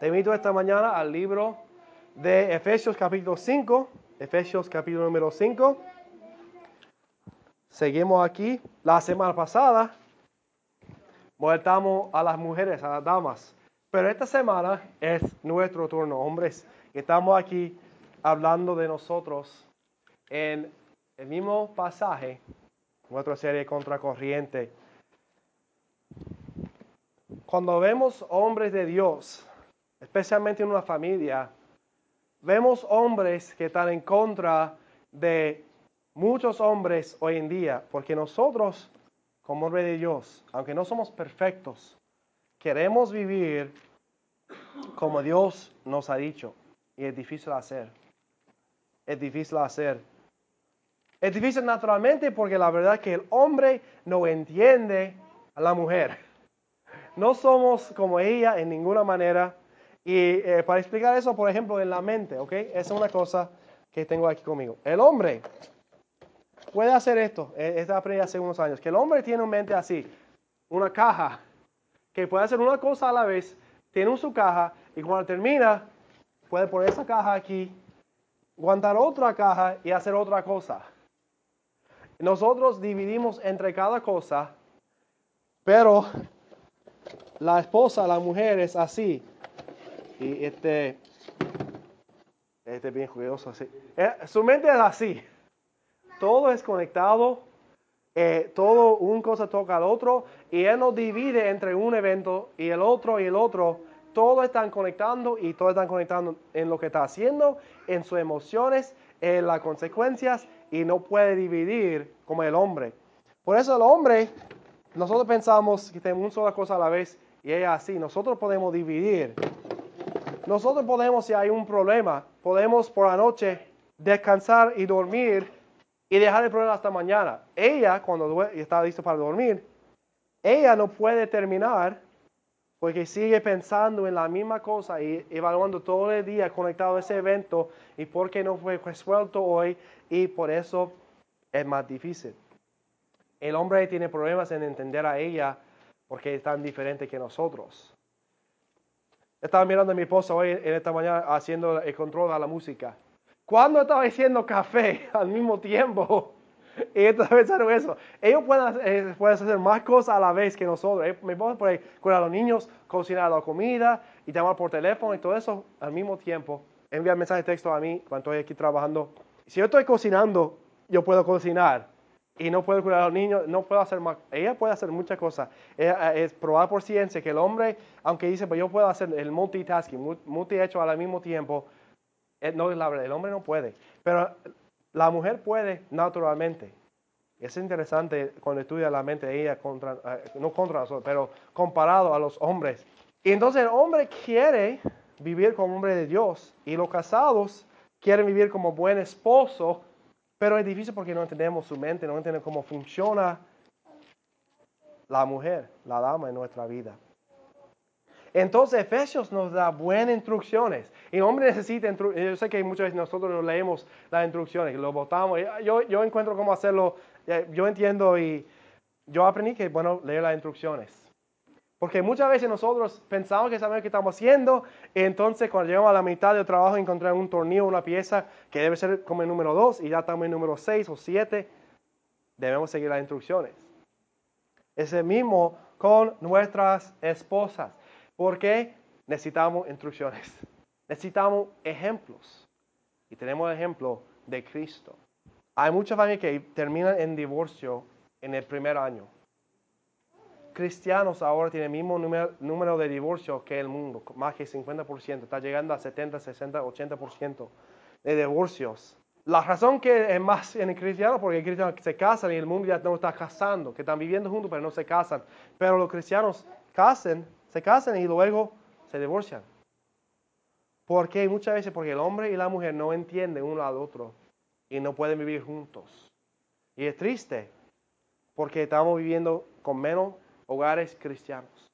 Te invito esta mañana al libro de Efesios capítulo 5, Efesios capítulo número 5. Seguimos aquí. La semana pasada voltamos a las mujeres, a las damas. Pero esta semana es nuestro turno, hombres. Estamos aquí hablando de nosotros en el mismo pasaje, nuestra serie Contracorriente. Cuando vemos hombres de Dios, especialmente en una familia, vemos hombres que están en contra de muchos hombres hoy en día, porque nosotros, como hombres de Dios, aunque no somos perfectos, queremos vivir como Dios nos ha dicho, y es difícil hacer. Es difícil hacer. Es difícil naturalmente porque la verdad es que el hombre no entiende a la mujer. No somos como ella en ninguna manera. Y eh, para explicar eso, por ejemplo, en la mente, ¿ok? Esa es una cosa que tengo aquí conmigo. El hombre puede hacer esto, eh, esta aprendí hace unos años, que el hombre tiene una mente así, una caja, que puede hacer una cosa a la vez, tiene su caja y cuando termina, puede poner esa caja aquí, aguantar otra caja y hacer otra cosa. Nosotros dividimos entre cada cosa, pero la esposa, la mujer es así. Y este, este es bien curioso así. Eh, su mente es así. Todo es conectado. Eh, todo un cosa toca al otro y él nos divide entre un evento y el otro y el otro. Todos están conectando y todos están conectando en lo que está haciendo, en sus emociones, en las consecuencias y no puede dividir como el hombre. Por eso el hombre, nosotros pensamos que tenemos una sola cosa a la vez y ella así. Nosotros podemos dividir. Nosotros podemos, si hay un problema, podemos por la noche descansar y dormir y dejar el problema hasta mañana. Ella, cuando está lista para dormir, ella no puede terminar porque sigue pensando en la misma cosa y evaluando todo el día conectado a ese evento y por qué no fue resuelto hoy y por eso es más difícil. El hombre tiene problemas en entender a ella porque es tan diferente que nosotros. Estaba mirando a mi esposa hoy en esta mañana haciendo el control de la música. ¿Cuándo estaba haciendo café al mismo tiempo? Y estaba pensando eso. Ellos eh, pueden, hacer más cosas a la vez que nosotros. Eh, mi esposa puede cuidar a los niños, cocinar la comida y llamar por teléfono y todo eso al mismo tiempo. Enviar mensaje de texto a mí cuando estoy aquí trabajando. Si yo estoy cocinando, yo puedo cocinar y no puedo cuidar a los niños, no puedo hacer más. Ella puede hacer muchas cosas. es probar por ciencia que el hombre, aunque dice, pues yo puedo hacer el multitasking, multi-hecho al mismo tiempo, eh, no es la verdad, el hombre no puede. Pero la mujer puede naturalmente. Es interesante cuando estudia la mente de ella, eh, no contra nosotros, pero comparado a los hombres. Y entonces el hombre quiere vivir como hombre de Dios y los casados quieren vivir como buen esposo pero es difícil porque no entendemos su mente, no entendemos cómo funciona la mujer, la dama en nuestra vida. Entonces Efesios nos da buenas instrucciones. El hombre necesita. Yo sé que muchas veces nosotros no leemos las instrucciones, lo votamos. Yo, yo encuentro cómo hacerlo. Yo entiendo y yo aprendí que, bueno, leer las instrucciones. Porque muchas veces nosotros pensamos que sabemos qué estamos haciendo, y entonces cuando llegamos a la mitad del trabajo encontramos un tornillo, una pieza que debe ser como el número 2 y ya estamos en el número 6 o 7, debemos seguir las instrucciones. Es el mismo con nuestras esposas, porque necesitamos instrucciones, necesitamos ejemplos. Y tenemos el ejemplo de Cristo. Hay muchas familias que terminan en divorcio en el primer año cristianos ahora tienen el mismo número, de divorcios que el mundo, más que 50%, está llegando a 70, 60, 80% de divorcios. La razón que es más en el cristiano, porque el cristiano se casan y el mundo ya no está casando, que están viviendo juntos pero no se casan. Pero los cristianos casan, se casan y luego se divorcian. Porque muchas veces porque el hombre y la mujer no entienden uno al otro y no pueden vivir juntos. Y es triste porque estamos viviendo con menos hogares cristianos.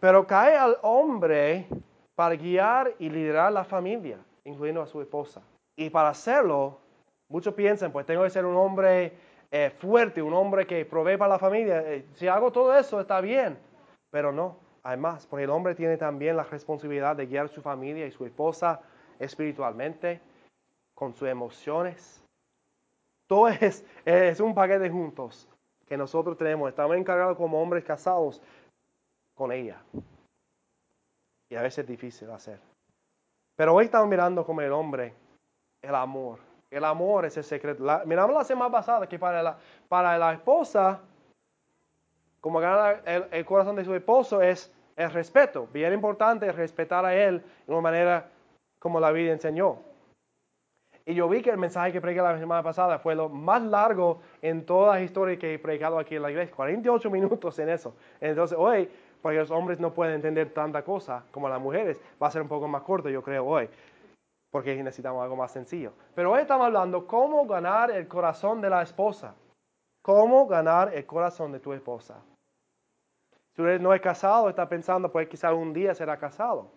Pero cae al hombre para guiar y liderar la familia, incluyendo a su esposa. Y para hacerlo, muchos piensan, pues tengo que ser un hombre eh, fuerte, un hombre que provee para la familia. Eh, si hago todo eso, está bien. Pero no, hay más, porque el hombre tiene también la responsabilidad de guiar a su familia y su esposa espiritualmente, con sus emociones. Todo es, es un paquete juntos que nosotros tenemos. Estamos encargados como hombres casados con ella. Y a veces es difícil hacer. Pero hoy estamos mirando como el hombre, el amor. El amor es el secreto. miramos la semana pasada que para la, para la esposa, como ganar el, corazón de su esposo es el respeto. Bien importante respetar a él de una manera como la vida enseñó. Y yo vi que el mensaje que prediqué la semana pasada fue lo más largo en toda la historia que he predicado aquí en la iglesia. 48 minutos en eso. Entonces hoy, porque los hombres no pueden entender tanta cosa como las mujeres, va a ser un poco más corto yo creo hoy. Porque necesitamos algo más sencillo. Pero hoy estamos hablando cómo ganar el corazón de la esposa. Cómo ganar el corazón de tu esposa. Si usted no es casado, está pensando, pues quizá un día será casado.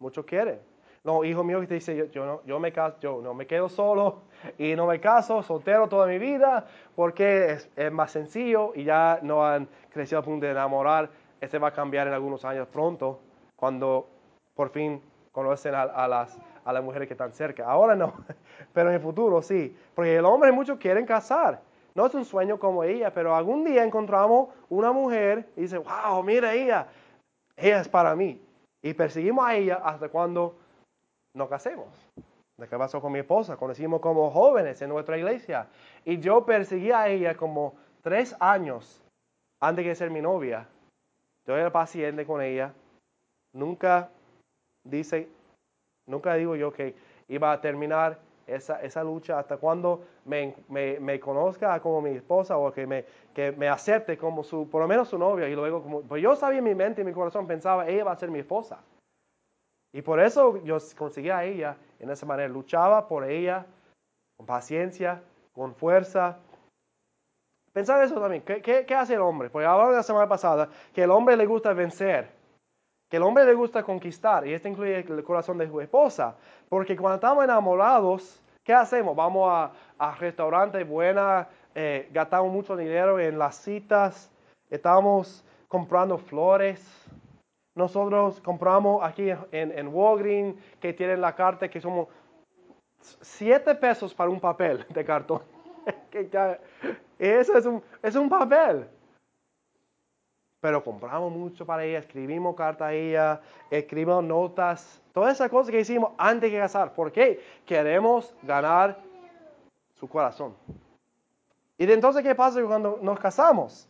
Muchos quieren. No, hijo mío que dice, yo, no, yo, me caso, yo no me quedo solo y no me caso, soltero toda mi vida, porque es, más sencillo y ya no han crecido a punto de enamorar. Ese va a cambiar en algunos años pronto, cuando por fin conocen a, las, a las mujeres que están cerca. Ahora no, pero en el futuro sí, porque el hombre muchos quieren casar. No es un sueño como ella, pero algún día encontramos una mujer y dice, wow, mira ella, ella es para mí. Y perseguimos a ella hasta cuando nos casemos. ¿De qué pasó con mi esposa? Conocimos como jóvenes en nuestra iglesia. Y yo perseguí a ella como tres años antes de ser mi novia. Yo era paciente con ella. Nunca dice, nunca digo yo que iba a terminar esa, esa lucha hasta cuando me, me, conozca como mi esposa o que me, que me acepte como su, por lo menos su novia. Y luego, como, pues yo sabía en mi mente y en mi corazón, pensaba, ella va a ser mi esposa. Y por eso yo conseguía a ella en esa manera. Luchaba por ella con paciencia, con fuerza. Pensar eso también. ¿Qué, qué, hace el hombre? Porque hablamos la semana pasada que el hombre le gusta vencer. Que el hombre le gusta conquistar. Y esto incluye el corazón de su esposa. Porque cuando estamos enamorados, ¿qué hacemos? Vamos a, restaurantes buenos, eh, gastamos mucho dinero en las citas, estamos comprando flores nosotros compramos aquí en, en Walgreens que tienen la carta que somos 7 pesos para un papel de cartón. Eso es un, es un papel. Pero compramos mucho para ella, escribimos carta a ella, escribimos notas, todas esas cosas que hicimos antes de casar. ¿Por qué? Queremos ganar su corazón. Y entonces, ¿qué pasa cuando nos casamos?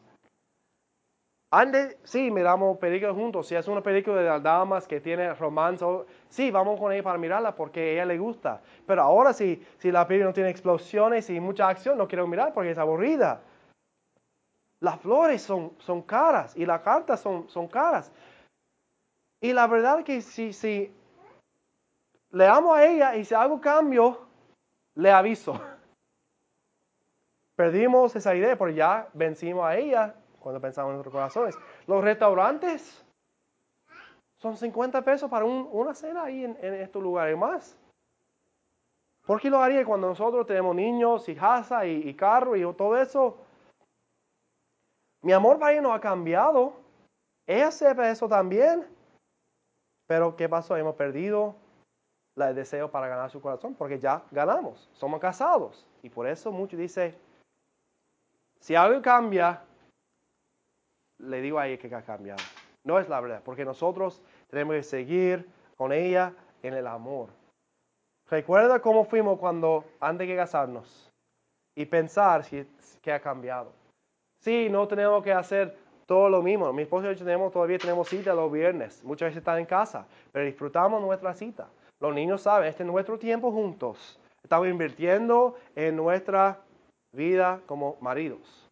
Antes, sí, miramos películas juntos. Si es una película de las damas que tiene romance, sí, vamos con ella para mirarla porque ella le gusta. Pero ahora sí, si la película no tiene explosiones y mucha acción, no quiero mirar porque es aburrida. Las flores son, son caras y las cartas son, son caras. Y la verdad que si, si le amo a ella y si hago cambio, le aviso. Perdimos esa idea porque ya vencimos a ella cuando pensamos en nuestros corazones. Los restaurantes son 50 pesos para una cena ahí en, estos lugares más. ¿Por qué lo haría cuando nosotros tenemos niños y casa y, carro y todo eso? Mi amor para ella no ha cambiado. Ella sepa eso también. Pero ¿qué pasó? Hemos perdido el deseo para ganar su corazón porque ya ganamos. Somos casados. Y por eso muchos dicen, si algo cambia, le digo a ella que ha cambiado. No es la verdad, porque nosotros tenemos que seguir con ella en el amor. Recuerda cómo fuimos cuando antes de casarnos y pensar si, que ha cambiado. Sí, no tenemos que hacer todo lo mismo. Mi esposo y yo tenemos, todavía tenemos cita los viernes. Muchas veces están en casa, pero disfrutamos nuestra cita. Los niños saben, este es nuestro tiempo juntos. Estamos invirtiendo en nuestra vida como maridos.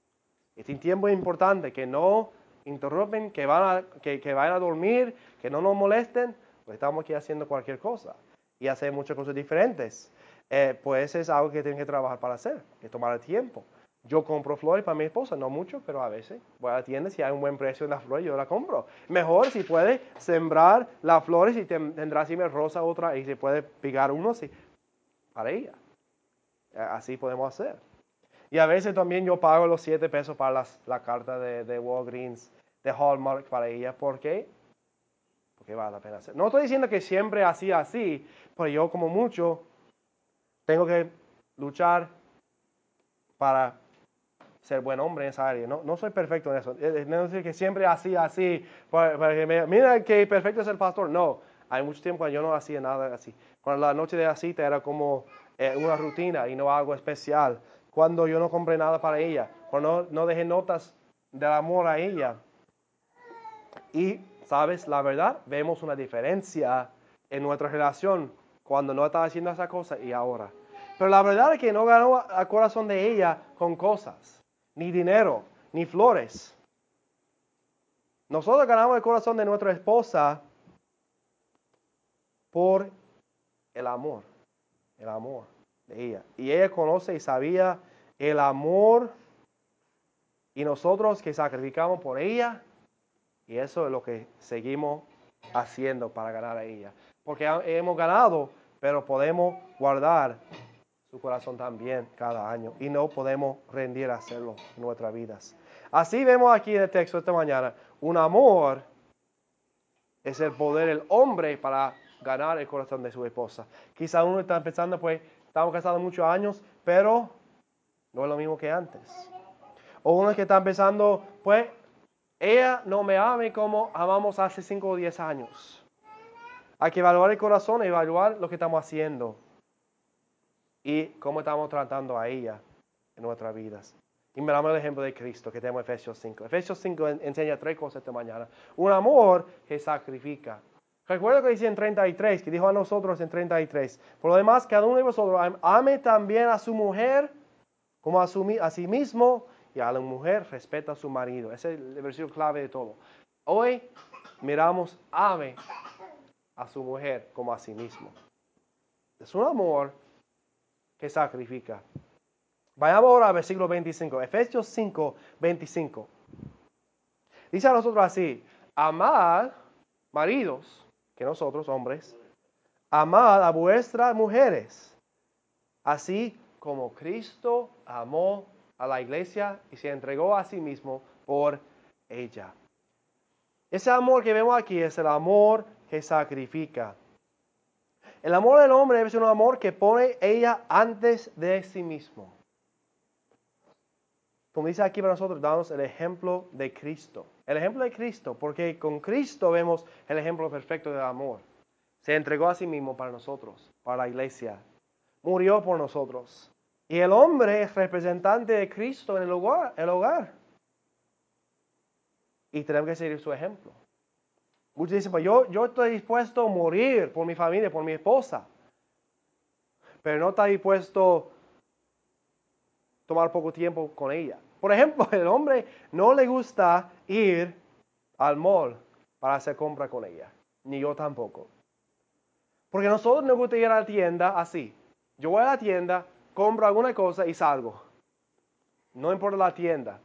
Este tiempo es importante que no interrumpen, que, van a, que, que vayan a dormir, que no nos molesten, pues estamos aquí haciendo cualquier cosa y hacer muchas cosas diferentes. Eh, pues es algo que tienen que trabajar para hacer, que tomar el tiempo. Yo compro flores para mi esposa, no mucho, pero a veces voy a la tienda, si hay un buen precio en las flores, yo la compro. Mejor si puede sembrar las flores y tendrá me rosa otra y se puede picar uno sí, para ella. Así podemos hacer. Y a veces también yo pago los 7 pesos para las, la carta de, de Walgreens, de Hallmark para ella. ¿Por qué? que vale la pena hacer. No estoy diciendo que siempre así, así, pero yo como mucho tengo que luchar para ser buen hombre en esa área. No, no soy perfecto en eso. No decir que siempre así, así, para, que me, mira que perfecto es el pastor. No, hay mucho tiempo cuando yo no hacía nada así. Cuando la noche de la cita era como eh, una rutina y no algo especial. Cuando yo no compré nada para ella. Cuando no, no dejé notas del amor a ella. Y, ¿sabes? La verdad, vemos una diferencia en nuestra relación cuando no estaba haciendo esa cosa y ahora. Pero la verdad es que no ganó al corazón de ella con cosas, ni dinero, ni flores. Nosotros ganamos el corazón de nuestra esposa por el amor, el amor de ella. Y ella conoce y sabía el amor y nosotros que sacrificamos por ella. Y eso es lo que seguimos haciendo para ganar a ella. Porque hemos ganado, pero podemos guardar su corazón también cada año y no podemos rendir a hacerlo en nuestras vidas. Así vemos aquí en el texto esta mañana, un amor es el poder del hombre para ganar el corazón de su esposa. Quizá uno está pensando, pues, estamos casados muchos años, pero no es lo mismo que antes. O uno que está pensando, pues, ella no me ama como amamos hace 5 o 10 años. Hay que evaluar el corazón, evaluar lo que estamos haciendo y cómo estamos tratando a ella en nuestras vidas. Y miramos el ejemplo de Cristo que tenemos en Efesios 5. Efesios 5 enseña tres cosas esta mañana. Un amor que sacrifica. Recuerda que dice en 33, que dijo a nosotros en 33. Por lo demás, cada uno de vosotros ame también a su mujer como a, sí mismo y a la mujer respeta a su marido. Ese es el versículo clave de todo. Hoy miramos ame a su mujer como a sí mismo. Es un amor que sacrifica. Vayamos ahora al versículo 25, Efesios 5, 25. Dice a nosotros así, amad, maridos, que nosotros, hombres, amad a vuestras mujeres, así como Cristo amó a la iglesia y se entregó a sí mismo por ella. Ese amor que vemos aquí es el amor que sacrifica. El amor del hombre ser un amor que pone ella antes de sí mismo. Como dice aquí para nosotros, damos el ejemplo de Cristo. El ejemplo de Cristo, porque con Cristo vemos el ejemplo perfecto del amor. Se entregó a sí mismo para nosotros, para la iglesia. Murió por nosotros. Y el hombre es representante de Cristo en el hogar. El hogar. Y tenemos que seguir su ejemplo. Muchos dicen, pues yo, yo estoy dispuesto a morir por mi familia, por mi esposa. Pero no está dispuesto tomar poco tiempo con ella. Por ejemplo, el hombre no le gusta ir al mall para hacer compra con ella. Ni yo tampoco. Porque a nosotros nos gusta ir a la tienda así. Yo voy a la tienda, compro alguna cosa y salgo. No importa la tienda.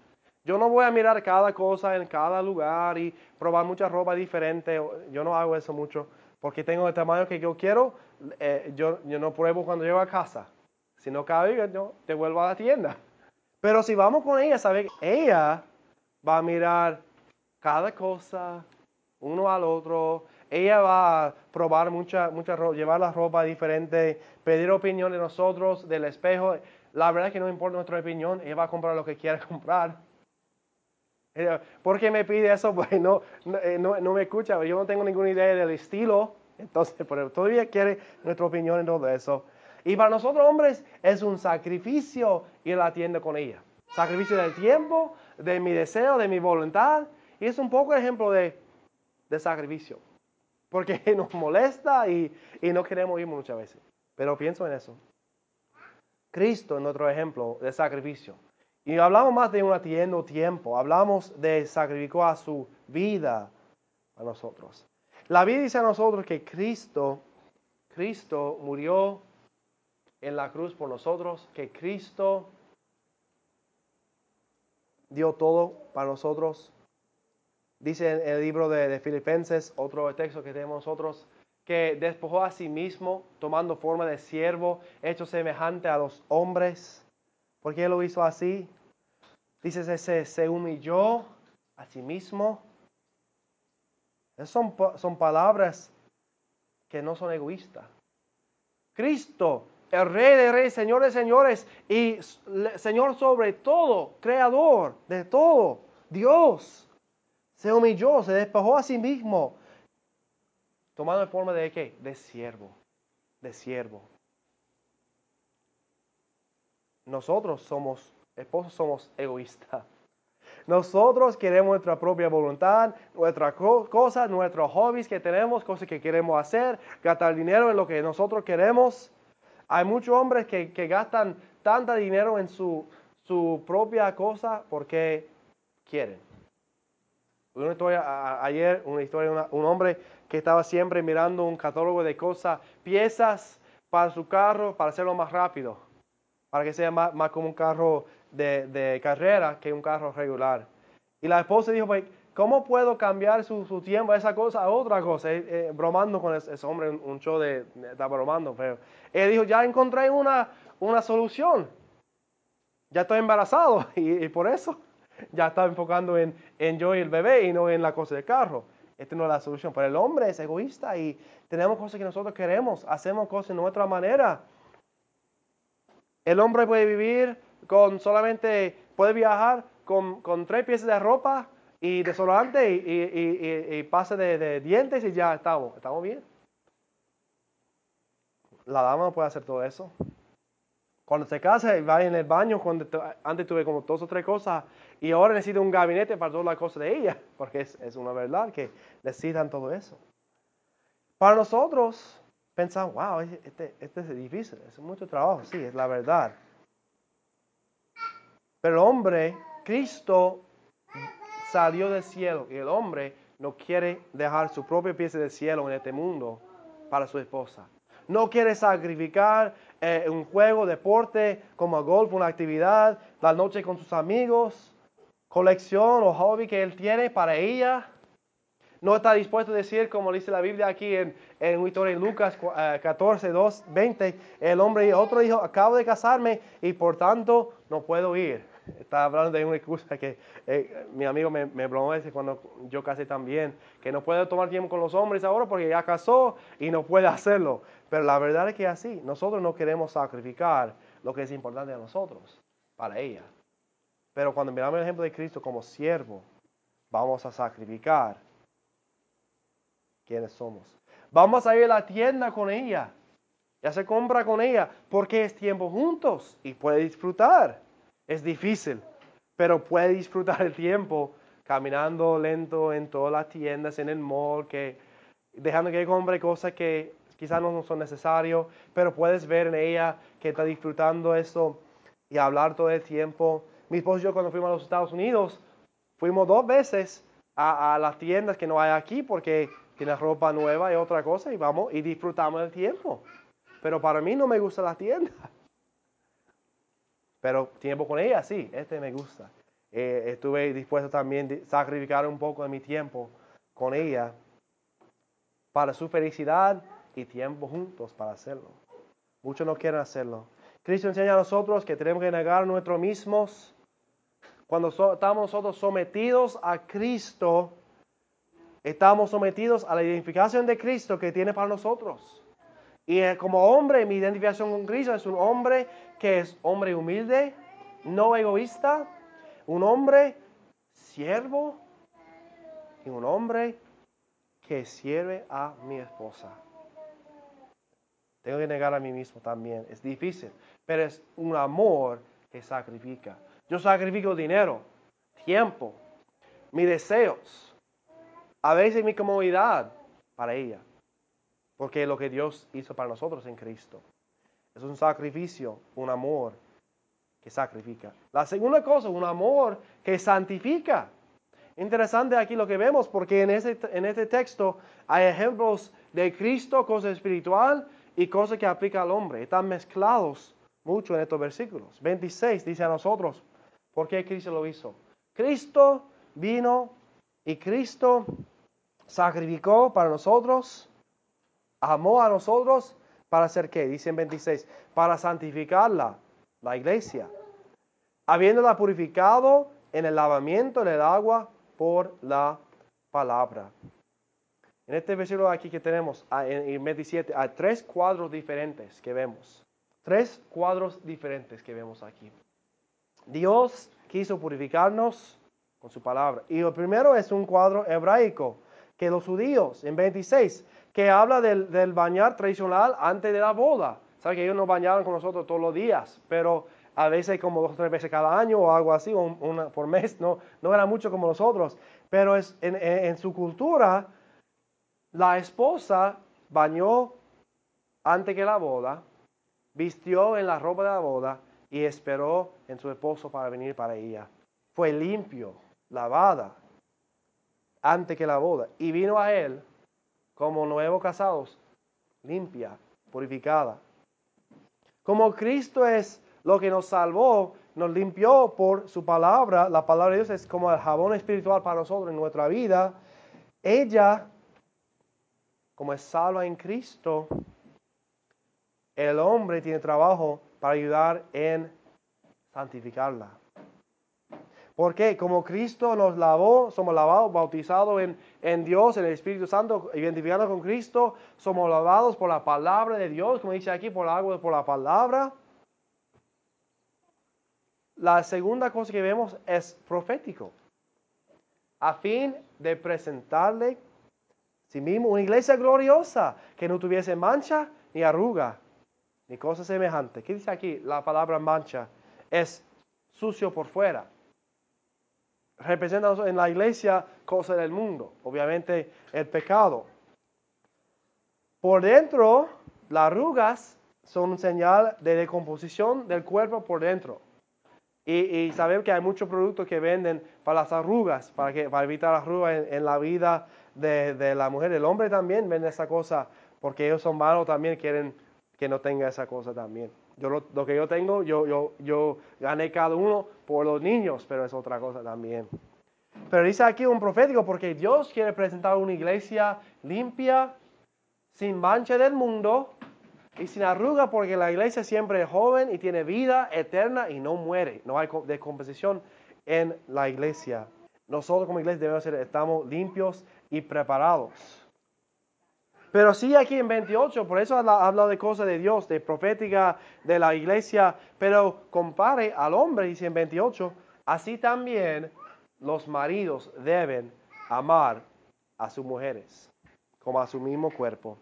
Yo no voy a mirar cada cosa en cada lugar y probar mucha ropa diferente. Yo no hago eso mucho porque tengo el tamaño que yo quiero. Eh, yo, yo, no pruebo cuando llego a casa. Si no cabe, yo te vuelvo a la tienda. Pero si vamos con ella, sabe ella va a mirar cada cosa uno al otro. Ella va a probar mucha, mucha ropa, llevar la ropa diferente, pedir opinión de nosotros, del espejo. La verdad es que no importa nuestra opinión, ella va a comprar lo que quiera comprar. ¿Por qué me pide eso? Pues no, eh, no, no, me escucha, yo no tengo ninguna idea del estilo, entonces todavía quiere nuestra opinión en todo eso. Y para nosotros hombres es un sacrificio ir a la tienda con ella. Sacrificio del tiempo, de mi deseo, de mi voluntad. Y es un poco ejemplo de, de sacrificio. Porque nos molesta y, y no queremos ir muchas veces. Pero pienso en eso. Cristo es nuestro ejemplo de sacrificio. Y hablamos más de un tienda tiempo, hablamos de sacrificó a su vida a nosotros. La Biblia dice a nosotros que Cristo, Cristo murió en la cruz por nosotros, que Cristo dio todo para nosotros. Dice en el libro de, Filipenses, otro texto que tenemos nosotros, que despojó a sí mismo, tomando forma de siervo, hecho semejante a los hombres. ¿Por qué lo hizo así? Dice, se, se humilló a sí mismo. Esas son, son palabras que no son egoístas. Cristo, el Rey de Reyes, Señor de Señores y Señor sobre todo, Creador de todo, Dios, se humilló, se despojó a sí mismo, tomando forma de qué? De siervo, de siervo. Nosotros somos, esposos somos egoístas. Nosotros queremos nuestra propia voluntad, nuestras cosas, nuestros hobbies que tenemos, cosas que queremos hacer, gastar dinero en lo que nosotros queremos. Hay muchos hombres que, gastan tanta dinero en su, su propia cosa porque quieren. Una historia ayer, una historia de un hombre que estaba siempre mirando un catálogo de cosas, piezas para su carro para hacerlo más rápido, para que sea más, más como un carro de, carrera que un carro regular. Y la esposa dijo, pues, ¿cómo puedo cambiar su, su tiempo esa cosa a otra cosa? Eh, bromando con ese, hombre, un show de, está bromando, pero él dijo, ya encontré una, una solución. Ya estoy embarazado y, por eso ya estaba enfocando en, en yo y el bebé y no en la cosa del carro. Esta no es la solución. Pero el hombre es egoísta y tenemos cosas que nosotros queremos, hacemos cosas de nuestra manera. El hombre puede vivir con solamente, puede viajar con, con tres piezas de ropa y desodorante y, y, y, pase de, dientes y ya estamos, estamos bien. La dama puede hacer todo eso. Cuando se casa y va en el baño, cuando antes tuve como dos o tres cosas y ahora necesito un gabinete para todas las cosas de ella, porque es, es una verdad que necesitan todo eso. Para nosotros, pensamos, wow, este, este es difícil, es mucho trabajo, sí, es la verdad. Pero el hombre, Cristo salió del cielo y el hombre no quiere dejar su propia pieza del cielo en este mundo para su esposa. No quiere sacrificar eh, un juego, deporte como el golf, una actividad, la noche con sus amigos, colección o hobby que él tiene para ella. No está dispuesto a decir, como dice la Biblia aquí en, en Lucas 14, 2, 20, el hombre y otro dijo, acabo de casarme y por tanto no puedo ir estaba hablando de una excusa que eh, mi amigo me, me ese cuando yo casé también, que no puede tomar tiempo con los hombres ahora porque ya casó y no puede hacerlo. Pero la verdad es que así. Nosotros no queremos sacrificar lo que es importante a nosotros, para ella. Pero cuando miramos el ejemplo de Cristo como siervo, vamos a sacrificar quiénes somos. Vamos a ir a la tienda con ella. Ya se compra con ella porque es tiempo juntos y puede disfrutar. Es difícil, pero puede disfrutar el tiempo caminando lento en todas las tiendas, en el mall, que, dejando que compre cosas que quizás no son necesarias, pero puedes ver en ella que está disfrutando eso y hablar todo el tiempo. Mi esposo y yo cuando fuimos a los Estados Unidos, fuimos dos veces a, las tiendas que no hay aquí porque tiene ropa nueva y otra cosa y vamos y disfrutamos el tiempo. Pero para mí no me gusta la tienda. Pero tiempo con ella, sí, este me gusta. Eh, estuve dispuesto también a sacrificar un poco de mi tiempo con ella para su felicidad y tiempo juntos para hacerlo. Muchos no quieren hacerlo. Cristo enseña a nosotros que tenemos que negar a nosotros mismos. Cuando estamos nosotros sometidos a Cristo, estamos sometidos a la identificación de Cristo que tiene para nosotros. Y como hombre, mi identificación con Cristo es un hombre que es hombre humilde, no egoísta, un hombre siervo y un hombre que sirve a mi esposa. Tengo que negar a mí mismo también. Es difícil, pero es un amor que sacrifica. Yo sacrifico dinero, tiempo, mis deseos, a veces mi comodidad para ella. Porque lo que Dios hizo para nosotros en Cristo. Es un sacrificio, un amor que sacrifica. La segunda cosa, un amor que santifica. Interesante aquí lo que vemos, porque en este, en este texto hay ejemplos de Cristo, cosa espiritual y cosas que aplica al hombre. Están mezclados mucho en estos versículos. 26 dice a nosotros, ¿por qué Cristo lo hizo? Cristo vino y Cristo sacrificó para nosotros amó a nosotros para hacer qué? Dice en 26, para santificarla, la iglesia, habiéndola purificado en el lavamiento del agua por la palabra. En este versículo aquí que tenemos, ah, en en 27, hay tres cuadros diferentes que vemos. Tres cuadros diferentes que vemos aquí. Dios quiso purificarnos con su palabra. Y el primero es un cuadro hebraico, que los judíos, en 26, que habla del, bañar tradicional antes de la boda. Sabe que ellos no bañaban con nosotros todos los días, pero a veces como dos o tres veces cada año o algo así, o un- una por mes, no, no era mucho como nosotros. Pero es, en- en su cultura, la esposa bañó antes que la boda, vistió en la ropa de la boda y esperó en su esposo para venir para ella. Fue limpio, lavada, antes que la boda. Y vino a él como nuevos casados, limpia, purificada. Como Cristo es lo que nos salvó, nos limpió por su palabra, la palabra de Dios es como el jabón espiritual para nosotros en nuestra vida. Ella, como es salva en Cristo, el hombre tiene trabajo para ayudar en santificarla. Porque como Cristo nos lavó, somos lavados, bautizados en, en Dios, en el Espíritu Santo, identificados con Cristo, somos lavados por la palabra de Dios, como dice aquí, por agua, por la palabra. La segunda cosa que vemos es profético, a fin de presentarle sí mismo una iglesia gloriosa, que no tuviese mancha ni arruga, ni cosa semejante. ¿Qué dice aquí? La palabra mancha es sucio por fuera representa en la iglesia cosas del mundo, obviamente el pecado. Por dentro, las arrugas son señal de decomposición del cuerpo por dentro. Y, y sabemos que hay muchos productos que venden para las arrugas, para, que, para evitar arrugas en, en la vida de, de, la mujer. El hombre también vende esa cosa porque ellos son malos también, quieren que no tenga esa cosa también. Yo lo, lo, que yo tengo, yo, yo, yo gané cada uno por los niños, pero es otra cosa también. Pero dice aquí un profético porque Dios quiere presentar una iglesia limpia, sin mancha del mundo y sin arruga, porque la iglesia siempre es joven y tiene vida eterna y no muere. No hay decomposición en la iglesia. Nosotros como iglesia debemos ser, estamos limpios y preparados. Pero sí aquí en 28, por eso habla, habla, de cosas de Dios, de profética de la iglesia, pero compare al hombre, dice en 28, así también los maridos deben amar a sus mujeres como a su mismo cuerpo.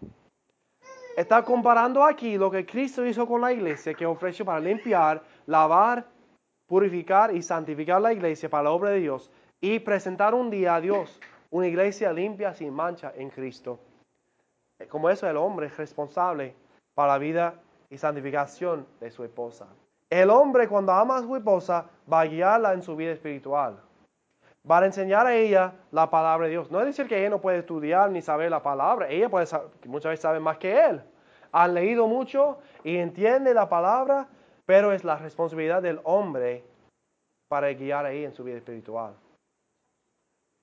Está comparando aquí lo que Cristo hizo con la iglesia, que ofreció para limpiar, lavar, purificar y santificar la iglesia para la obra de Dios y presentar un día a Dios una iglesia limpia sin mancha en Cristo. Como eso el hombre es responsable para la vida y santificación de su esposa. El hombre cuando ama a su esposa va a guiarla en su vida espiritual. Va a enseñar a ella la palabra de Dios. No es decir que ella no puede estudiar ni saber la palabra. Ella puede saber, muchas veces sabe más que él. Han leído mucho y entiende la palabra, pero es la responsabilidad del hombre para guiar a ella en su vida espiritual.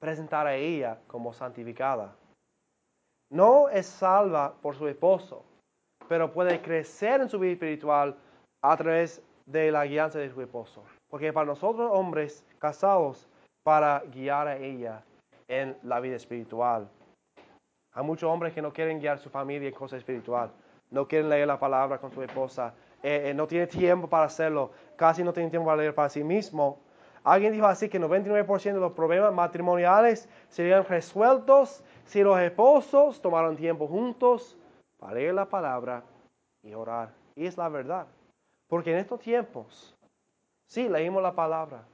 Presentar a ella como santificada. No es salva por su esposo, pero puede crecer en su vida espiritual a través de la guianza de su esposo. Porque para nosotros hombres casados, para guiar a ella en la vida espiritual. Hay muchos hombres que no quieren guiar a su familia en cosas espiritual, no quieren leer la palabra con su esposa, eh, eh, no tiene tiempo para hacerlo, casi no tiene tiempo para leer para sí mismo. Alguien dijo así que 99% de los problemas matrimoniales serían resueltos si los esposos tomaran tiempo juntos para leer la palabra y orar. Y es la verdad. Porque en estos tiempos, sí, leímos la palabra,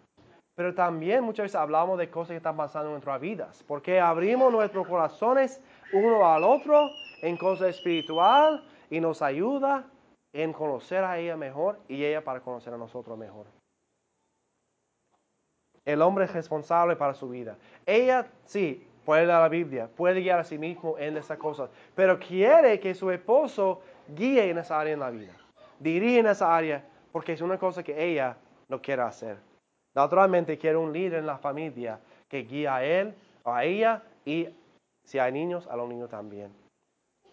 pero también muchas veces hablamos de cosas que están pasando en nuestras vidas, porque abrimos nuestros corazones uno al otro en cosas espiritual y nos ayuda en conocer a ella mejor y ella para conocer a nosotros mejor. El hombre es responsable para su vida. Ella, sí, puede leer la Biblia, puede guiar a sí mismo en esas cosas, pero quiere que su esposo guíe en esa área en la vida, dirige en esa área, porque es una cosa que ella no quiere hacer. Naturalmente quiere un líder en la familia que guíe a él o a ella y si hay niños, a los niños también.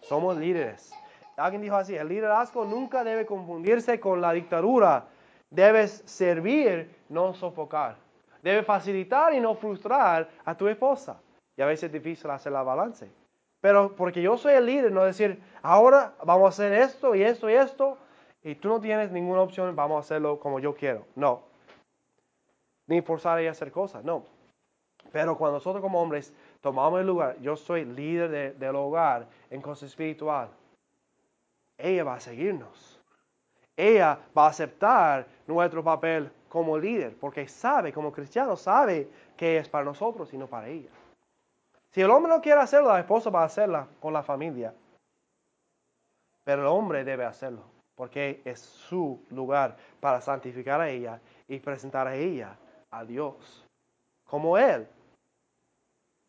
Somos líderes. Alguien dijo así, el liderazgo nunca debe confundirse con la dictadura. Debes servir, no sofocar. Debes facilitar y no frustrar a tu esposa. Y a veces es difícil hacer la balance. Pero porque yo soy el líder, no decir, ahora vamos a hacer esto y esto y esto, y tú no tienes ninguna opción, vamos a hacerlo como yo quiero. No. Ni forzar a hacer cosas, no. Pero cuando nosotros como hombres tomamos el lugar, yo soy líder del hogar en cosas espiritual, ella va a seguirnos. Ella va a aceptar nuestro papel como líder, porque sabe, como cristiano, sabe que es para nosotros y no para ella. Si el hombre no quiere hacerlo, la esposa va a hacerla con la familia. Pero el hombre debe hacerlo, porque es su lugar para santificar a ella y presentar a ella a Dios. Como Él.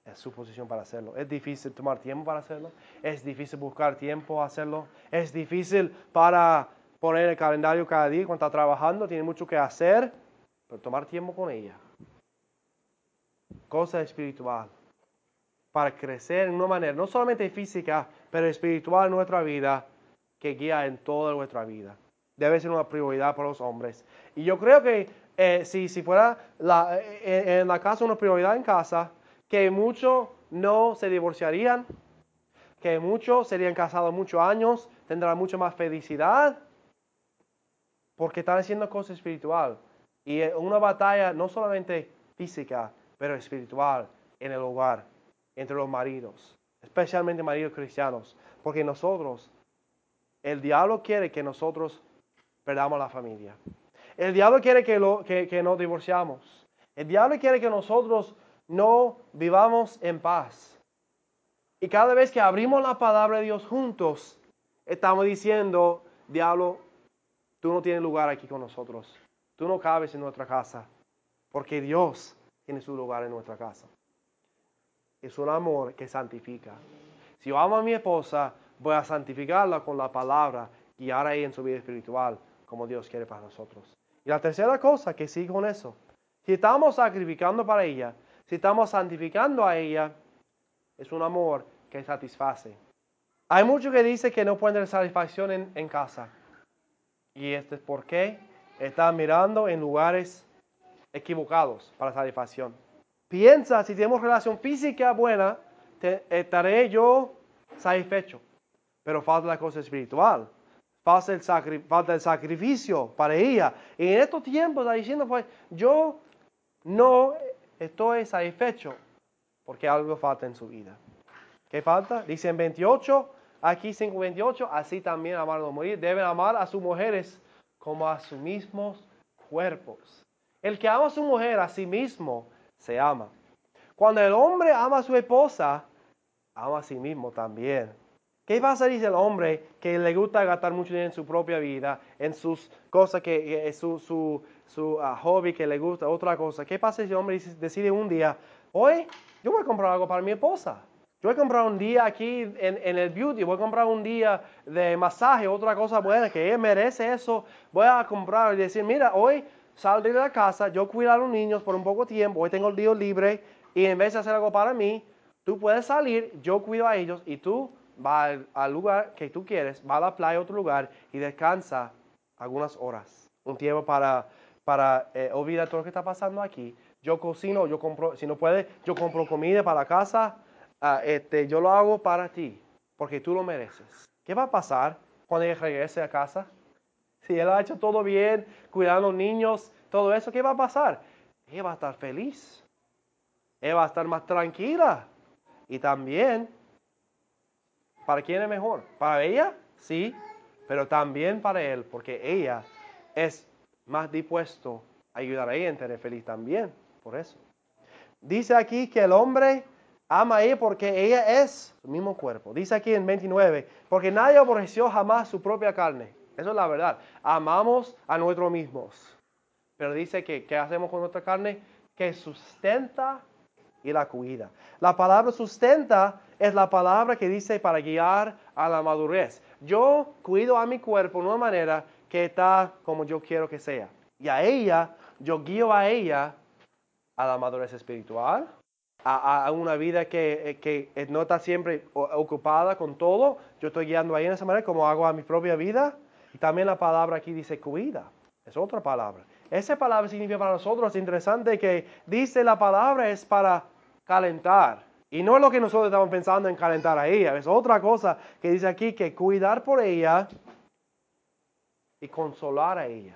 Es su posición para hacerlo. Es difícil tomar tiempo para hacerlo. Es difícil buscar tiempo para hacerlo. Es difícil para poner el calendario cada día cuando está trabajando, tiene mucho que hacer, pero tomar tiempo con ella. Cosa espiritual. Para crecer en una manera, no solamente física, pero espiritual en nuestra vida, que guía en toda nuestra vida. Debe ser una prioridad para los hombres. Y yo creo que eh, si, si fuera la, eh, en la casa una prioridad en casa, que muchos no se divorciarían, que muchos serían casados muchos años, tendrán mucha más felicidad, porque están haciendo cosas espiritual. Y una batalla no solamente física, pero espiritual en el hogar, entre los maridos, especialmente maridos cristianos, porque nosotros, el diablo quiere que nosotros perdamos la familia. El diablo quiere que, lo, que, que nos divorciamos. El diablo quiere que nosotros no vivamos en paz. Y cada vez que abrimos la palabra de Dios juntos, estamos diciendo, diablo, tú no tienes lugar aquí con nosotros. Tú no cabes en nuestra casa, porque Dios tiene su lugar en nuestra casa. Es un amor que santifica. Si yo amo a mi esposa, voy a santificarla con la palabra, ella en su vida espiritual, como Dios quiere para nosotros. Y la tercera cosa que sigue con eso, si estamos sacrificando para ella, si estamos santificando a ella, es un amor que satisface. Hay muchos que dicen que no pueden tener satisfacción en, casa. Y esto es porque están mirando en lugares equivocados para satisfacción. Piensa, si tenemos relación física buena, estaré yo satisfecho. Pero falta la cosa espiritual. Falta el, falta el sacrificio para ella. Y en estos tiempos está diciendo, pues, yo no estoy satisfecho porque algo falta en su vida. ¿Qué falta? Dice en 28, aquí 5.28, así también amados morir, deben amar a sus mujeres como a sus mismos cuerpos. El que ama a su mujer a sí mismo se ama. Cuando el hombre ama a su esposa, ama a sí mismo también. ¿Qué pasa, dice el hombre, que le gusta gastar mucho dinero en su propia vida, en sus cosas que es su, su, su ah, hobby que le gusta, otra cosa? ¿Qué pasa si el hombre decide un día, hoy yo voy a comprar algo para mi esposa? Yo voy a comprar un día aquí en, en, el beauty, voy a comprar un día de masaje, otra cosa buena, que ella merece eso. Voy a comprar y decir, mira, hoy salgo de la casa, yo cuido a los niños por un poco tiempo, hoy tengo el día libre y en vez de hacer algo para mí, tú puedes salir, yo cuido a ellos y tú va al, lugar que tú quieres, va a la playa, a otro lugar y descansa algunas horas. Un tiempo para, para eh, olvidar todo lo que está pasando aquí. Yo cocino, yo compro, si no puede, yo compro comida para la casa. Ah, este, yo lo hago para ti, porque tú lo mereces. ¿Qué va a pasar cuando ella regrese a casa? Si él ha hecho todo bien, cuidando a los niños, todo eso, ¿qué va a pasar? Ella va a estar feliz. Ella va a estar más tranquila. Y también ¿Para quién es mejor? ¿Para ella? Sí, pero también para él, porque ella es más dispuesto a ayudar a ella a tener feliz también, por eso. Dice aquí que el hombre ama a ella porque ella es su mismo cuerpo. Dice aquí en 29, porque nadie aborreció jamás su propia carne. Eso es la verdad. Amamos a nosotros mismos. Pero dice que, ¿qué hacemos con nuestra carne? Que sustenta y la cuida. La palabra sustenta es la palabra que dice para guiar a la madurez. Yo cuido a mi cuerpo de una manera que está como yo quiero que sea. Y a ella, yo guío a ella a la madurez espiritual, a, una vida que, que, no está siempre ocupada con todo. Yo estoy guiando a ella de esa manera como hago a mi propia vida. Y también la palabra aquí dice cuida. Es otra palabra. Esa palabra significa para nosotros, es interesante que dice la palabra es para calentar Y no es lo que nosotros estamos pensando en calentar a ella, es otra cosa que dice aquí que cuidar por ella y consolar a ella.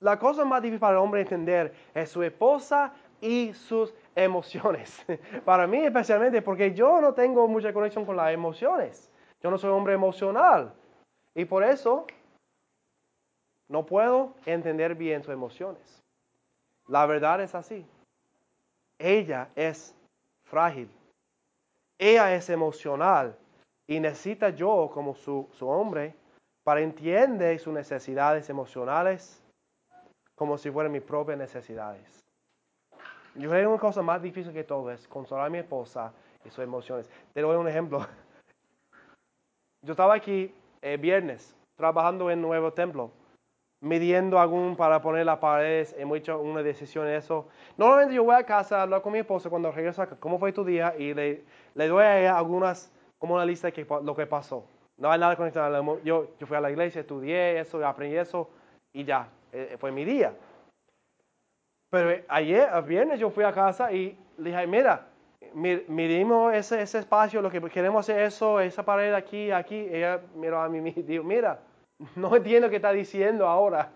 La cosa más difícil para el hombre entender es su esposa y sus emociones. Para mí especialmente porque yo no tengo mucha conexión con las emociones. Yo no soy hombre emocional. Y por eso no puedo entender bien sus emociones. La verdad es así. Ella es frágil. Ella es emocional. Y necesita yo como su, su hombre para entender sus necesidades emocionales como si fueran mis propias necesidades. Yo creo que una cosa más difícil que todo es consolar a mi esposa y sus emociones. Te doy un ejemplo. Yo estaba aquí el viernes trabajando en Nuevo Templo, midiendo algún para poner las paredes. Hemos hecho una decisión en eso. Normalmente yo voy a casa a hablar con mi esposa cuando regreso acá, cómo fue tu día y le, le doy a ella algunas, como una lista de lo que pasó. No hay nada conectado. Yo, yo fui a la iglesia, estudié eso, aprendí eso y ya, eh, fue mi día. Pero ayer, el viernes, yo fui a casa y le dije, mira, miremos ese, ese espacio, lo que queremos hacer eso, esa pared aquí, aquí. Ella miró a mí y dijo, mira, no entiendo qué está diciendo ahora.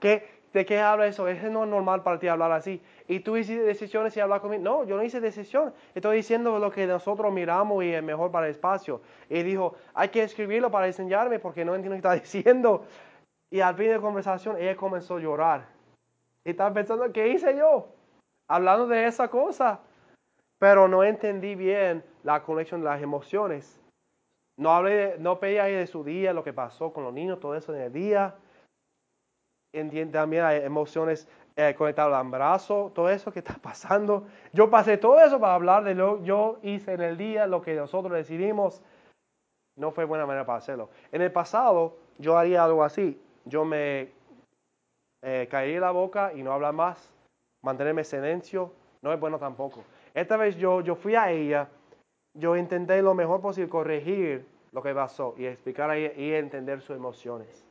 ¿Qué, ¿De qué habla eso? Eso no es normal para ti hablar así. Y tú hiciste decisiones y hablar conmigo. No, yo no hice decisión. Estoy diciendo lo que nosotros miramos y es mejor para el espacio. Y dijo, hay que escribirlo para enseñarme porque no entiendo qué está diciendo. Y al fin de la conversación ella comenzó a llorar. Y estaba pensando, ¿qué hice yo? Hablando de esa cosa. Pero no entendí bien la conexión de las emociones. No hablé, no ahí de su día, lo que pasó con los niños, todo eso en el día. Entiende también hay emociones eh, conectadas al embarazo, todo eso que está pasando. Yo pasé todo eso para hablar de lo que yo hice en el día, lo que nosotros decidimos. No fue buena manera para hacerlo. En el pasado yo haría algo así yo me eh, caería la boca y no hablar más, mantenerme silencio, no es bueno tampoco. Esta vez yo, yo fui a ella, yo intenté lo mejor posible corregir lo que pasó y explicar y entender sus emociones.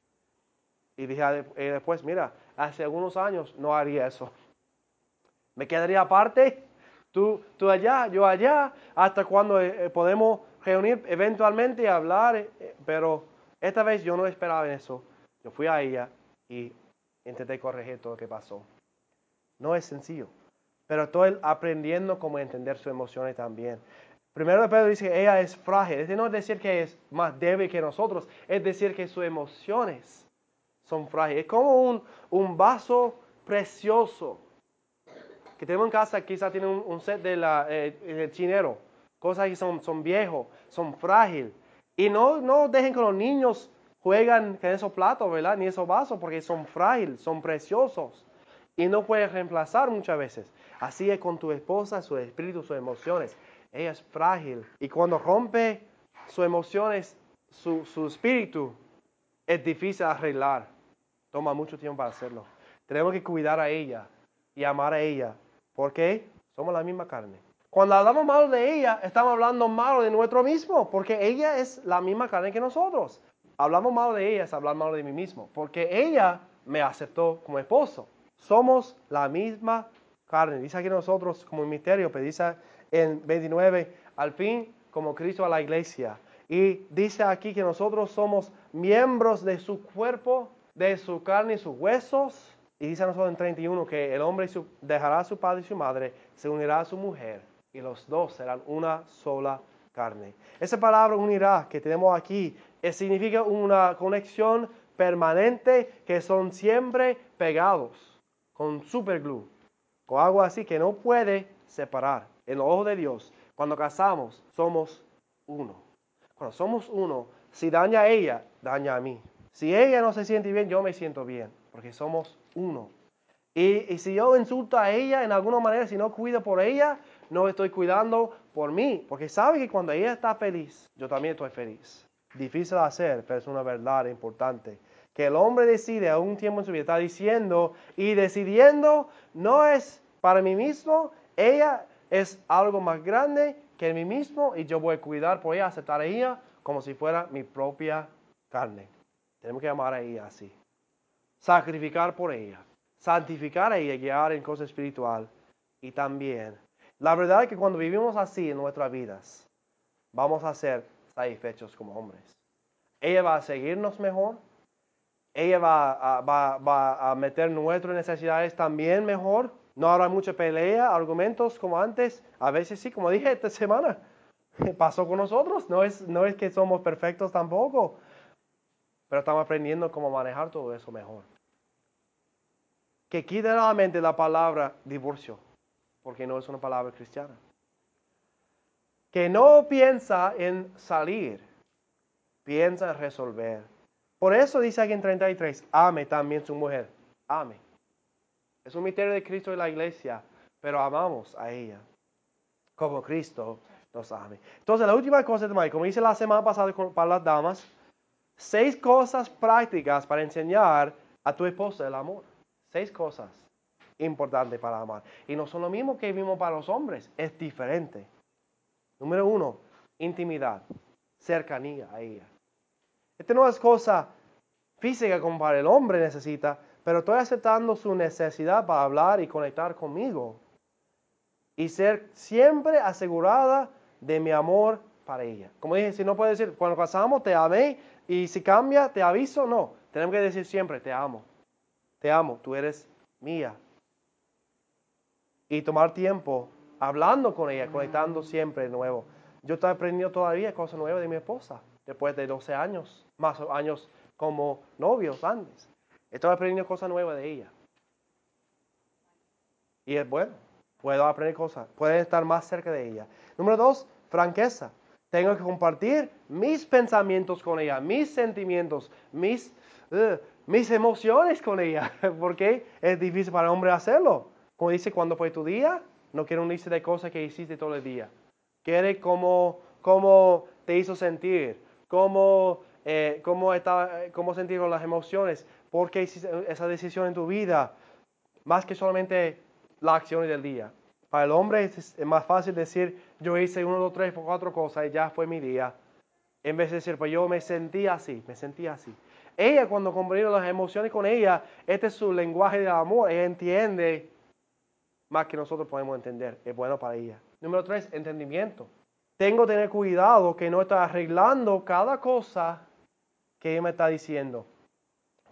Y dije después, mira, hace algunos años no haría eso. Me quedaría aparte, tú, tú allá, yo allá, hasta cuando eh, podemos reunir eventualmente y hablar, eh, pero esta vez yo no esperaba eso. Yo fui a ella y intenté corregir todo lo que pasó. No es sencillo, pero estoy aprendiendo cómo entender sus emociones también. Primero Pedro dice que ella es frágil. Este no es decir que es más débil que nosotros, es decir que sus emociones son frágiles. Es como un, un vaso precioso que tenemos en casa, quizá tiene un, set de la, eh, chinero, cosas que son, son viejos, son frágiles. Y no, no dejen que los niños juegan con esos platos, ¿verdad? Ni esos vasos porque son frágiles, son preciosos y no puedes reemplazar muchas veces. Así es con tu esposa, su espíritu, sus emociones. Ella es frágil y cuando rompe sus emociones, su, su espíritu, es difícil arreglar. Toma mucho tiempo para hacerlo. Tenemos que cuidar a ella y amar a ella. porque Somos la misma carne. Cuando hablamos mal de ella, estamos hablando mal de nuestro mismo, porque ella es la misma carne que nosotros hablamos mal de ella es hablar mal de mí mismo, porque ella me aceptó como esposo. Somos la misma carne. Dice aquí nosotros como un misterio, pero dice en 29, al fin como Cristo a la iglesia. Y dice aquí que nosotros somos miembros de su cuerpo, de su carne y sus huesos. Y dice a nosotros en 31 que el hombre dejará a su padre y su madre, se unirá a su mujer y los dos serán una sola carne. Esa palabra unirá que tenemos aquí eh, significa una conexión permanente que son siempre pegados con superglue, con algo así que no puede separar. En los ojos de Dios, cuando casamos, somos uno. Cuando somos uno, si daña a ella, daña a mí. Si ella no se siente bien, yo me siento bien, porque somos uno. Y, y, si yo insulto a ella en alguna manera, si no cuido por ella, no estoy cuidando por mí, porque sabe que cuando ella está feliz, yo también estoy feliz. Difícil de hacer, pero es una verdad importante. Que el hombre decide a un tiempo en su vida, está diciendo y decidiendo, no es para mí mismo, ella es algo más grande que mí mismo y yo voy a cuidar por ella, aceptar a ella como si fuera mi propia carne. Tenemos que amar a ella así. Sacrificar por ella, santificar a ella, guiar en cosa espiritual y también La verdad es que cuando vivimos así en nuestras vidas, vamos a ser satisfechos como hombres. Ella va a seguirnos mejor, ella va a, va, a meter nuestras necesidades también mejor. No habrá mucha pelea, argumentos como antes. A veces sí, como dije esta semana, pasó con nosotros. No es, no es que somos perfectos tampoco, pero estamos aprendiendo cómo manejar todo eso mejor. Que quite nuevamente la palabra divorcio, porque no es una palabra cristiana. Que no piensa en salir, piensa en resolver por eso dice aquí en 33, ame también su mujer. Ame. Es un misterio de Cristo y la iglesia, pero amamos a ella como Cristo nos ame. Entonces, la última cosa, como hice la semana pasada para las damas, seis cosas prácticas para enseñar a tu esposa el amor. Seis cosas importantes para amar. Y no son lo mismo que vimos para los hombres, es diferente. Número uno, intimidad, cercanía a ella. Esta no es cosa física como para el hombre necesita, pero estoy aceptando su necesidad para hablar y conectar conmigo. Y ser siempre asegurada de mi amor para ella. Como dije, si no puede decir, cuando casamos te amé y si cambia te aviso, no. Tenemos que decir siempre, te amo. Te amo, tú eres mía. Y tomar tiempo hablando con ella, conectando siempre de nuevo. Yo estoy aprendiendo todavía cosas nuevas de mi esposa después de 12 años, más años como novios antes. Estoy aprendiendo cosas nuevas de ella. Y es bueno, puedo aprender cosas, puedo estar más cerca de ella. Número dos, franqueza. Tengo que compartir mis pensamientos con ella, mis sentimientos, mis, uh, mis emociones con ella, porque es difícil para el hombre hacerlo. Como dice, cuando fue tu día, no quiere unirse de cosas que hiciste todo el día. Quiere cómo, cómo te hizo sentir, cómo, eh, cómo, estaba, cómo sentir con las emociones, por qué esa decisión en tu vida, más que solamente la acción del día. Para el hombre es, más fácil decir, yo hice uno, dos, tres, cuatro cosas y ya fue mi día. En vez de decir, pues yo me sentí así, me sentí así. Ella cuando comprende las emociones con ella, este es su lenguaje de amor, ella entiende más que nosotros podemos entender, es bueno para ella. Número tres, entendimiento tengo que tener cuidado que no estoy arreglando cada cosa que ella me está diciendo.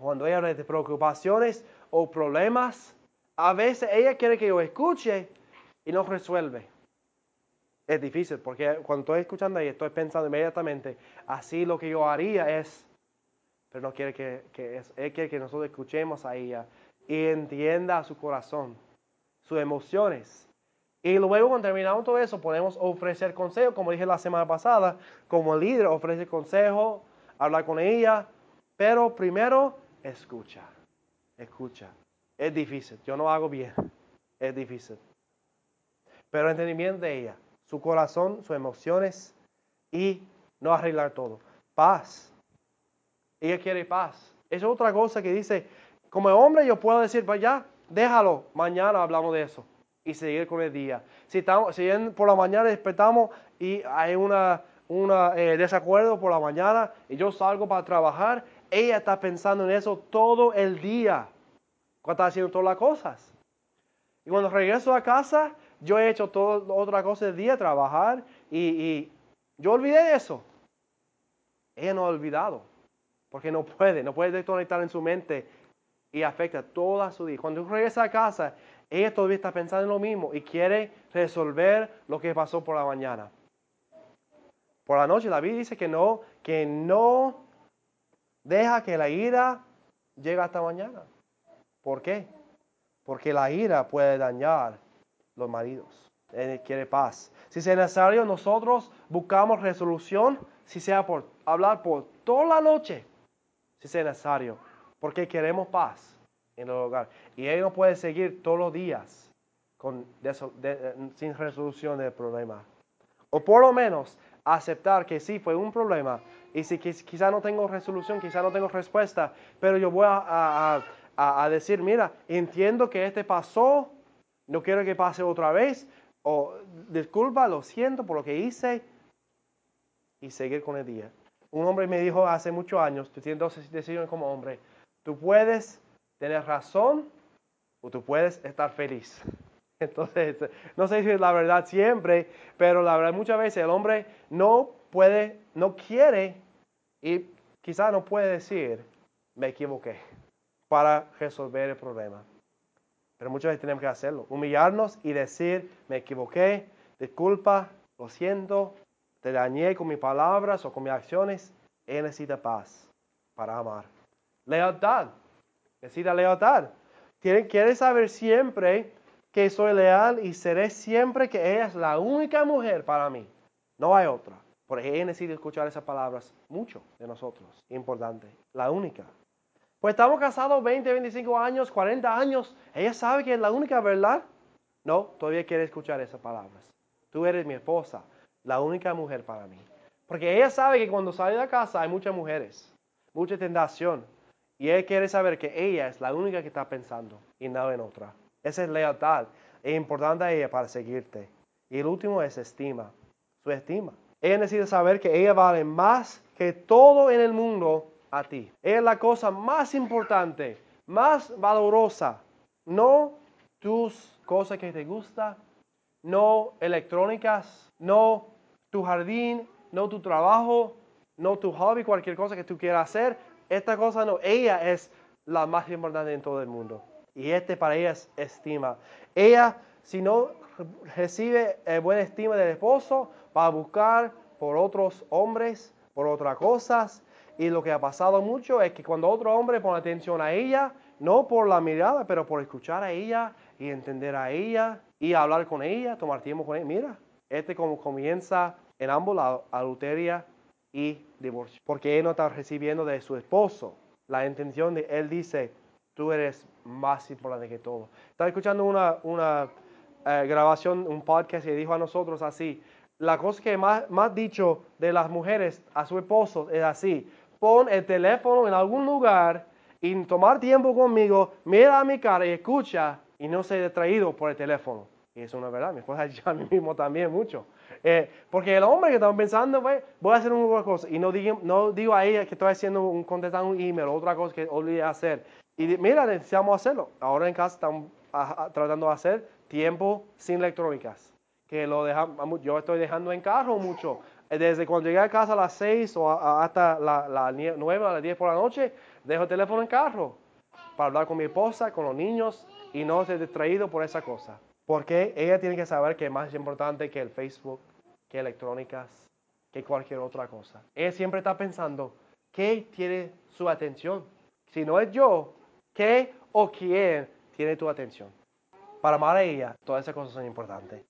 Cuando ella habla de preocupaciones o problemas, a veces ella quiere que yo escuche y no resuelve. Es difícil porque cuando estoy escuchando ella estoy pensando inmediatamente, así lo que yo haría es, pero no quiere que, que es, quiere que nosotros escuchemos a ella y entienda su corazón, sus emociones y luego cuando terminamos todo eso, podemos ofrecer consejo, como dije la semana pasada, como líder ofrece consejo, hablar con ella, pero primero escucha, escucha. Es difícil, yo no hago bien, es difícil. Pero entendimiento de ella, su corazón, sus emociones y no arreglar todo. Paz. Ella quiere paz. Es otra cosa que dice, como hombre yo puedo decir, pues ya, déjalo, mañana hablamos de eso y seguir con el día. Si, estamos, si por la mañana despertamos y hay una, una eh, desacuerdo por la mañana y yo salgo para trabajar, ella está pensando en eso todo el día, cuando está haciendo todas las cosas. Y cuando regreso a casa, yo he hecho toda otra cosa del día, trabajar, y, y yo olvidé de eso. Ella no ha olvidado, porque no puede, no puede desconectar en su mente y afecta toda su día. Cuando regresa a casa, ella todavía está pensando en lo mismo y quiere resolver lo que pasó por la mañana. Por la noche David dice que no, que no deja que la ira llegue hasta mañana. ¿Por qué? Porque la ira puede dañar los maridos. Él quiere paz. Si es necesario, nosotros buscamos resolución, si sea por hablar por toda la noche, si es necesario, porque queremos paz en el hogar. Y él no puede seguir todos los días con, sin resolución del problema. O por lo menos aceptar que sí fue un problema y si quizá no tengo resolución, quizá no tengo respuesta, pero yo voy a, a, a, decir, mira, entiendo que este pasó, no quiero que pase otra vez, o disculpa, lo siento por lo que hice, y seguir con el día. Un hombre me dijo hace muchos años, tú tienes dos decisiones como hombre, tú puedes tener razón o tú puedes estar feliz. Entonces, no sé si es la verdad siempre, pero la verdad muchas veces el hombre no puede, no quiere y quizá no puede decir, me equivoqué, para resolver el problema. Pero muchas veces tenemos que hacerlo, humillarnos y decir, me equivoqué, disculpa, lo siento, te dañé con mis palabras o con mis acciones, él necesita paz para amar. Lealtad, necesita lealtad. Quiere saber siempre que soy leal y seré siempre que ella es la única mujer para mí. No hay otra. Porque ella necesita escuchar esas palabras mucho de nosotros. Importante. La única. Pues estamos casados 20, 25 años, 40 años. Ella sabe que es la única verdad. No, todavía quiere escuchar esas palabras. Tú eres mi esposa, la única mujer para mí. Porque ella sabe que cuando sale de casa hay muchas mujeres, mucha tentación. Y él quiere saber que ella es la única que está pensando y no en otra. Esa es lealtad. Es importante a ella para seguirte. Y el último es estima. Su estima. Ella necesita saber que ella vale más que todo en el mundo a ti. Ella es la cosa más importante, más valorosa. No tus cosas que te gustan, no electrónicas, no tu jardín, no tu trabajo, no tu hobby, cualquier cosa que tú quieras hacer. Esta cosa no, ella es la más importante en todo el mundo. Y este para ella es estima. Ella, si no recibe eh, buena estima del esposo, va a buscar por otros hombres, por otras cosas. Y lo que ha pasado mucho es que cuando otro hombre pone atención a ella, no por la mirada, pero por escuchar a ella y entender a ella y hablar con ella, tomar tiempo con ella. Mira, este como comienza en ambos lados, adulteria y divorcio. Porque él no está recibiendo de su esposo la intención de, él dice, tú eres más importante que todo. Estaba escuchando una, una eh, grabación, un podcast y dijo a nosotros así, la cosa que más, más dicho de las mujeres a su esposo es así, pon el teléfono en algún lugar y tomar tiempo conmigo, mira a mi cara y escucha y no se distraído por el teléfono. Y eso no es verdad, mi esposa dicho a mí mismo también mucho. Eh, porque el hombre que está pensando, pues, voy a hacer una cosa y no digo, no digo a ella que estoy haciendo un, contestando un email o otra cosa que olvidé hacer. Y mira, necesitamos hacerlo. Ahora en casa estamos tratando de hacer tiempo sin electrónicas. Que lo dejamos, yo estoy dejando en carro mucho. Desde cuando llegué a casa a las 6 o hasta las la 9 a las 10 por la noche, dejo el teléfono en carro para hablar con mi esposa, con los niños y no ser distraído por esa cosa. Porque ella tiene que saber que es más importante que el Facebook, que electrónicas, que cualquier otra cosa. Ella siempre está pensando, ¿qué tiene su atención? Si no es yo, ¿qué o quién tiene tu atención? Para amar ella, todas esas cosas son importantes.